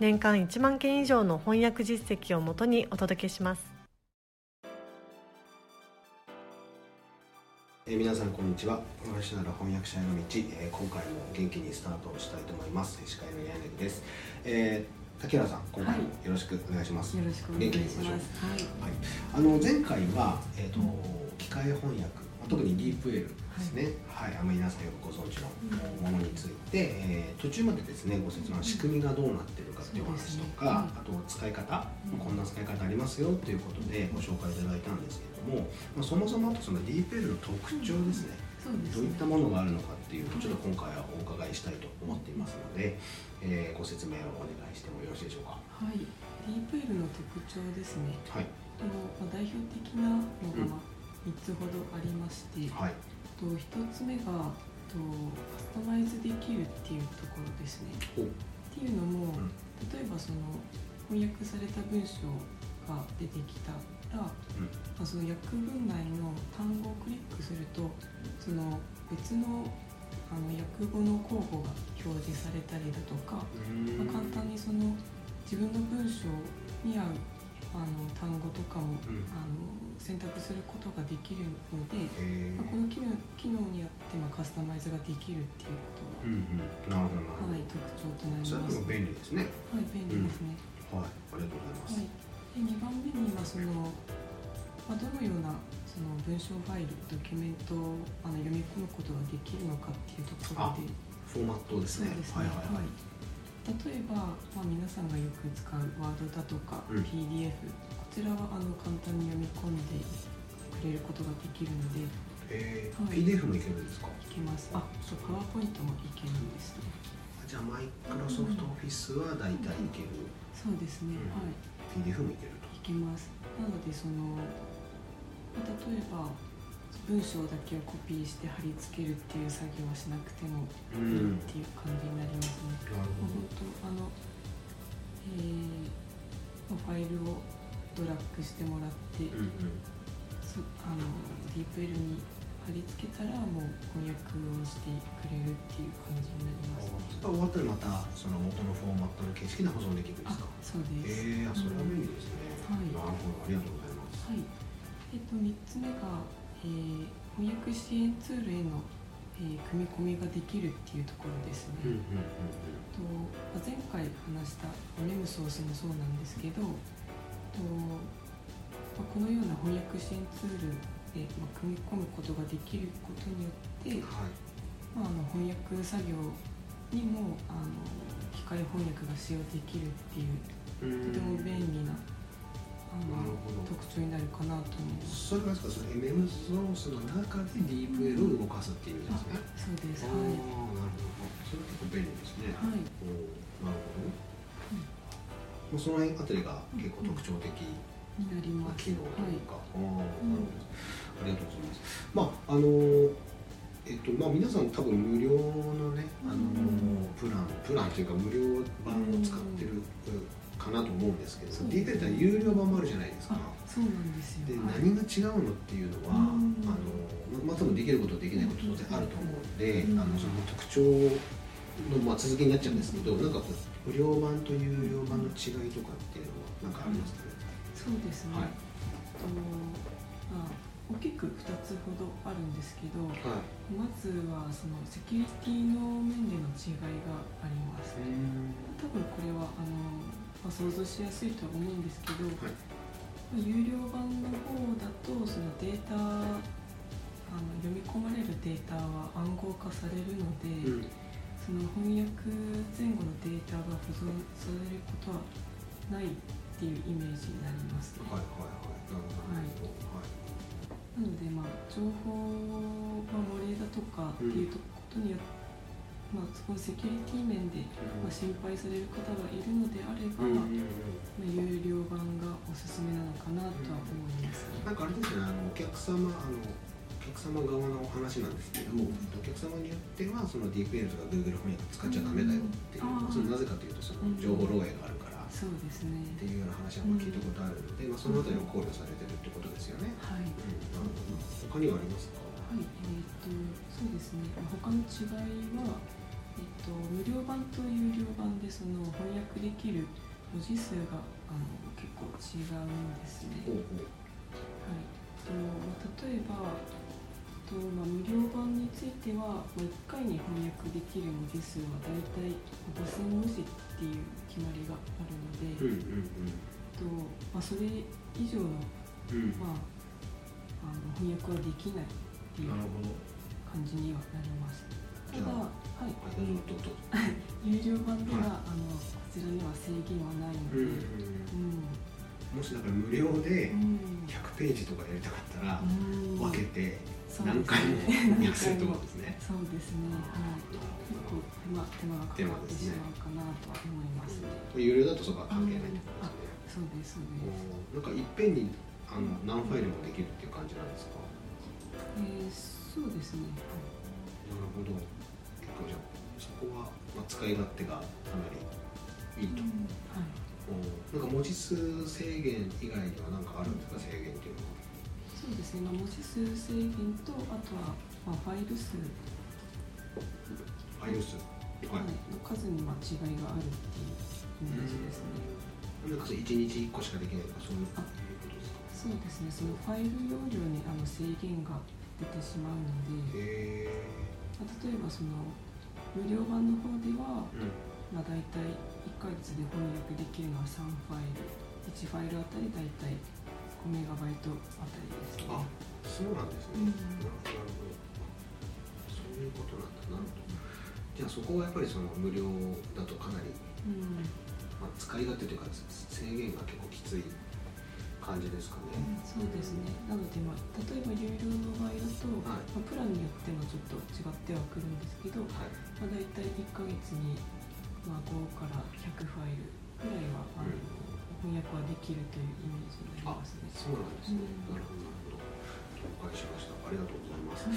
年間1万件以上の翻訳実績をもとにお届けします。えー、皆さんこんにちは。プロフェッショナル翻訳者への道、えー、今回も元気にスタートをしたいと思います。司会の柳です、えー、竹原さん今回もよろしくお願いします、はい、よろしくお願いします。はい、はい、あの前回はえっ、ー、と、機械翻訳特にディープエールですね、はい、はい、あの皆さんよくご存知のものについて、えー、途中までですねご説明仕組みがどうなってるかっていう話とか、あと使い方、こんな使い方ありますよということでご紹介いただいたんですけれども、まあ、そもそもそのディープエールの特徴ですね、どういったものがあるのかっていうのをちょっと今回はお伺いしたいと思っていますので、えー、ご説明をお願いしてもよろしいでしょうか。はい、ディープエールの特徴ですね。はい。代表的なのが、うん。3つほどありまして、はい、と1つ目がとカスタマイズできるっていうところですね。っていうのも、うん、例えばその翻訳された文章が出てきたら、うん、まあ、その訳文内の単語をクリックするとその別のあの訳語の候補が表示されたりだとか、まあ、簡単にその自分の文章に合うあの単語とかも、うん、あの選択することができるので、まあ、この機能機能によってまあカスタマイズができるっていうことが、うんうん、なるほどはい、特徴となります。それも便利ですね。はい、便利ですね。うん、はい、ありがとうございます。はい、で2番目にまあその、まあ、どのようなその文章ファイルドキュメントをあの読み込むことができるのかっていうところでフォーマットですね。すねはいはいはい、はい例えば、まあ、皆さんがよく使うワードだとか、うん、PDF ちらはあの簡単に読み込んでくれることができるので、えーはい、PDF もいけるんですか？いけます。あそうパワーポイントもいけるんです。ねじゃあマイクロソフトオフィスは大体いける、うん、そうですね、うん、はい。PDF もいけると。いけます。なのでその例えば文章だけをコピーして貼り付けるっていう作業はしなくてもいいっていう感じになりますね。なるほど。本当あの、えー、ファイルをドラッグしてもらって、うんうん、あのディープ L に貼り付けたらもう翻訳をしてくれるっていう感じになります、ね、終わったらまたその元のフォーマットの形式で保存できるんですか？そうです。ええー、それは便利ですね、うん、はい、なるほど。ありがとうございます。はい。えっ、と3つ目が、えー、翻訳支援ツールへのえー、組み込みができるっていうところですね。と前回話したメムソースもそうなんですけどとまあ、このような翻訳支援ツールで、まあ、組み込むことができることによって、はい、まあ、あの翻訳作業にもあの機械翻訳が使用できるっていうとても便利な特徴になるかなと思い。ます。それはですか、その MM ソースの中で DeepL を動かすっていう意味ですね。そうです。はい。なるほど。それ結構便利ですね。はい。おなるほど。もうその辺あたりが結構特徴的な機能というか、うん、あありがとうございます。まああのえっとまあ、皆さん。多分無料のね、あのプランプランというか無料版を使ってるかなと思うんですけど、ディーペルって有料版もあるじゃないですか。そうなんですよ。で、何が違うのっていうのは、あのまあ多分できることできないこと当然あると思うんで、あのその特徴のまあ続きになっちゃうんですけど、なんかこう無料版と有料版の違いとかっていうのは何かありますかね、そうですね、はい、あのまあ大きく2つほどあるんですけど、はい、まずはそのセキュリティの面での違いがあります。多分これはあの、まあ、想像しやすいとは思うんですけど、はい、有料版の方だとそのデータあの読み込まれるデータは暗号化されるので、うん。その翻訳前後のデータが保存されることはないっていうイメージになります、ね、はいはいはい。なるほど、はい、なのでまあ情報守りだとかっていうことによっまあ、そこセキュリティ面で、まあ、心配される方がいるのであれば、まあ、有料版がおすすめなのかなとは思います、なんかあれですねあのお客様あのお客様側のお話なんですけども、お客様によってはその DeepL とか Google 翻訳使っちゃダメだよっていう、そのなぜかというとその情報漏洩があるから、そうですね。っていうような話は聞いたことあるので、まあ、そのあたりを考慮されてるってことですよね。はい、うん、他にはありますか？はい、えーと、そうですね。他の違いは、えーと、無料版と有料版でその翻訳できる文字数があの結構違うんですね。はい。とまあ、例えばと、まあ、無料版については、まあ、1回に翻訳できる文字数はだいたい5000文字っていう決まりがあるので、うんうんうん、とまあ、それ以上の,、まあ、あの翻訳はできないっていう感じにはなります。ただ、はい、有料版では、はい、あのこちらには制限はないので、うん、もしだから無料で100ページとかやりたかったら、分けて何回も 訳せるところですね。そうですね。はい。結構手間手間がかかってしまうかなとは思いますね。有料だとそこは関係ないってことですね。そうですそうです。なんかいっぺんにあの何ファイルもできるっていう感じなんですか？えー、そうですね。はい、なるほど。結構じゃそこはまあ使い勝手がかなりいいと。うん、はい。なんか文字数制限以外には何かあるんですか制限っていうのは？そうですね、まあ、文字数制限とあとは、まあ、ファイル数ファイル数、はい、の数にまあ違いがあるっていうイメージですね。なんか1日1個しかできないとかそういうそうですね。そのファイル容量にあの制限が出てしまうので、まあ、例えばその無料版の方では、うん。まあ、大体1ヶ月で翻訳できるのは3ファイル1ファイルあたり大体5メガバイトあたりですね。あそうなんですね、うん、なるほど。そういうことなんだ。なじゃあそこはやっぱりその無料だとかなり、うん。まあ、使い勝手というか制限が結構きつい感じですかね、うん、そうですねなので、まあ、例えば有料の場合だと、はいまあ、プランによってもちょっと違ってはくるんですけど、はいまあ、大体1か月に、まあ、5から100ファイルぐらいはあの、うん翻訳はできるというイメージになりますね。そうなんですね。うん、なるほどなるほど。了解しました。ありがとうございます。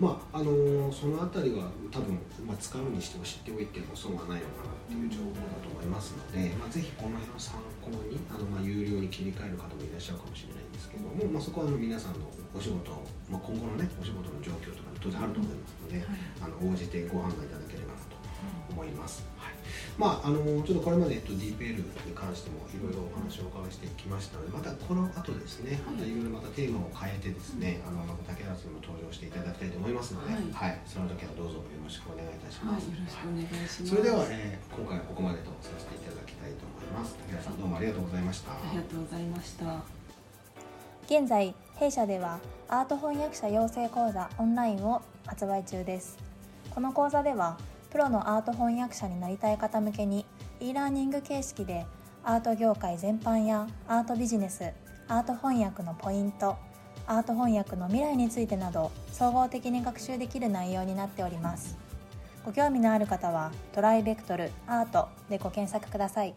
まああのー、そのあたりは多分まあ使うにしても知っておいても損はないのかなっていう情報だと思いますので、まあぜひこの辺を参考にあのまあ有料に切り替える方もいらっしゃるかもしれないんですけども、まあそこはあの皆さんのお仕事、まあ今後のねお仕事の状況とか当然あると思いますので、はい、あの応じてご判断いただければなと思います。はい。まあ、あのちょっとこれまで、えっと、DeepL に関してもいろいろお話をお伺いしてきましたのでまたこの後ですねまたいろいろまたテーマを変えてですね、あのまた竹原さんにも登場していただきたいと思いますので、はい、はい、その時はどうぞよろしくお願いいたします。はい、よろしくお願いします。それでは、えー、今回はここまでとさせていただきたいとます。竹原さんどうもありがとうございました。ありがとうございました。現在弊社ではアート翻訳者養成講座オンラインを発売中ですこの講座ではプロのアート翻訳者になりたい方向けに e ラーニング形式でアート業界全般やアートビジネスアート翻訳のポイントアート翻訳の未来についてなど総合的に学習できる内容になっておりますご興味のある方はトライベクトルアートでご検索ください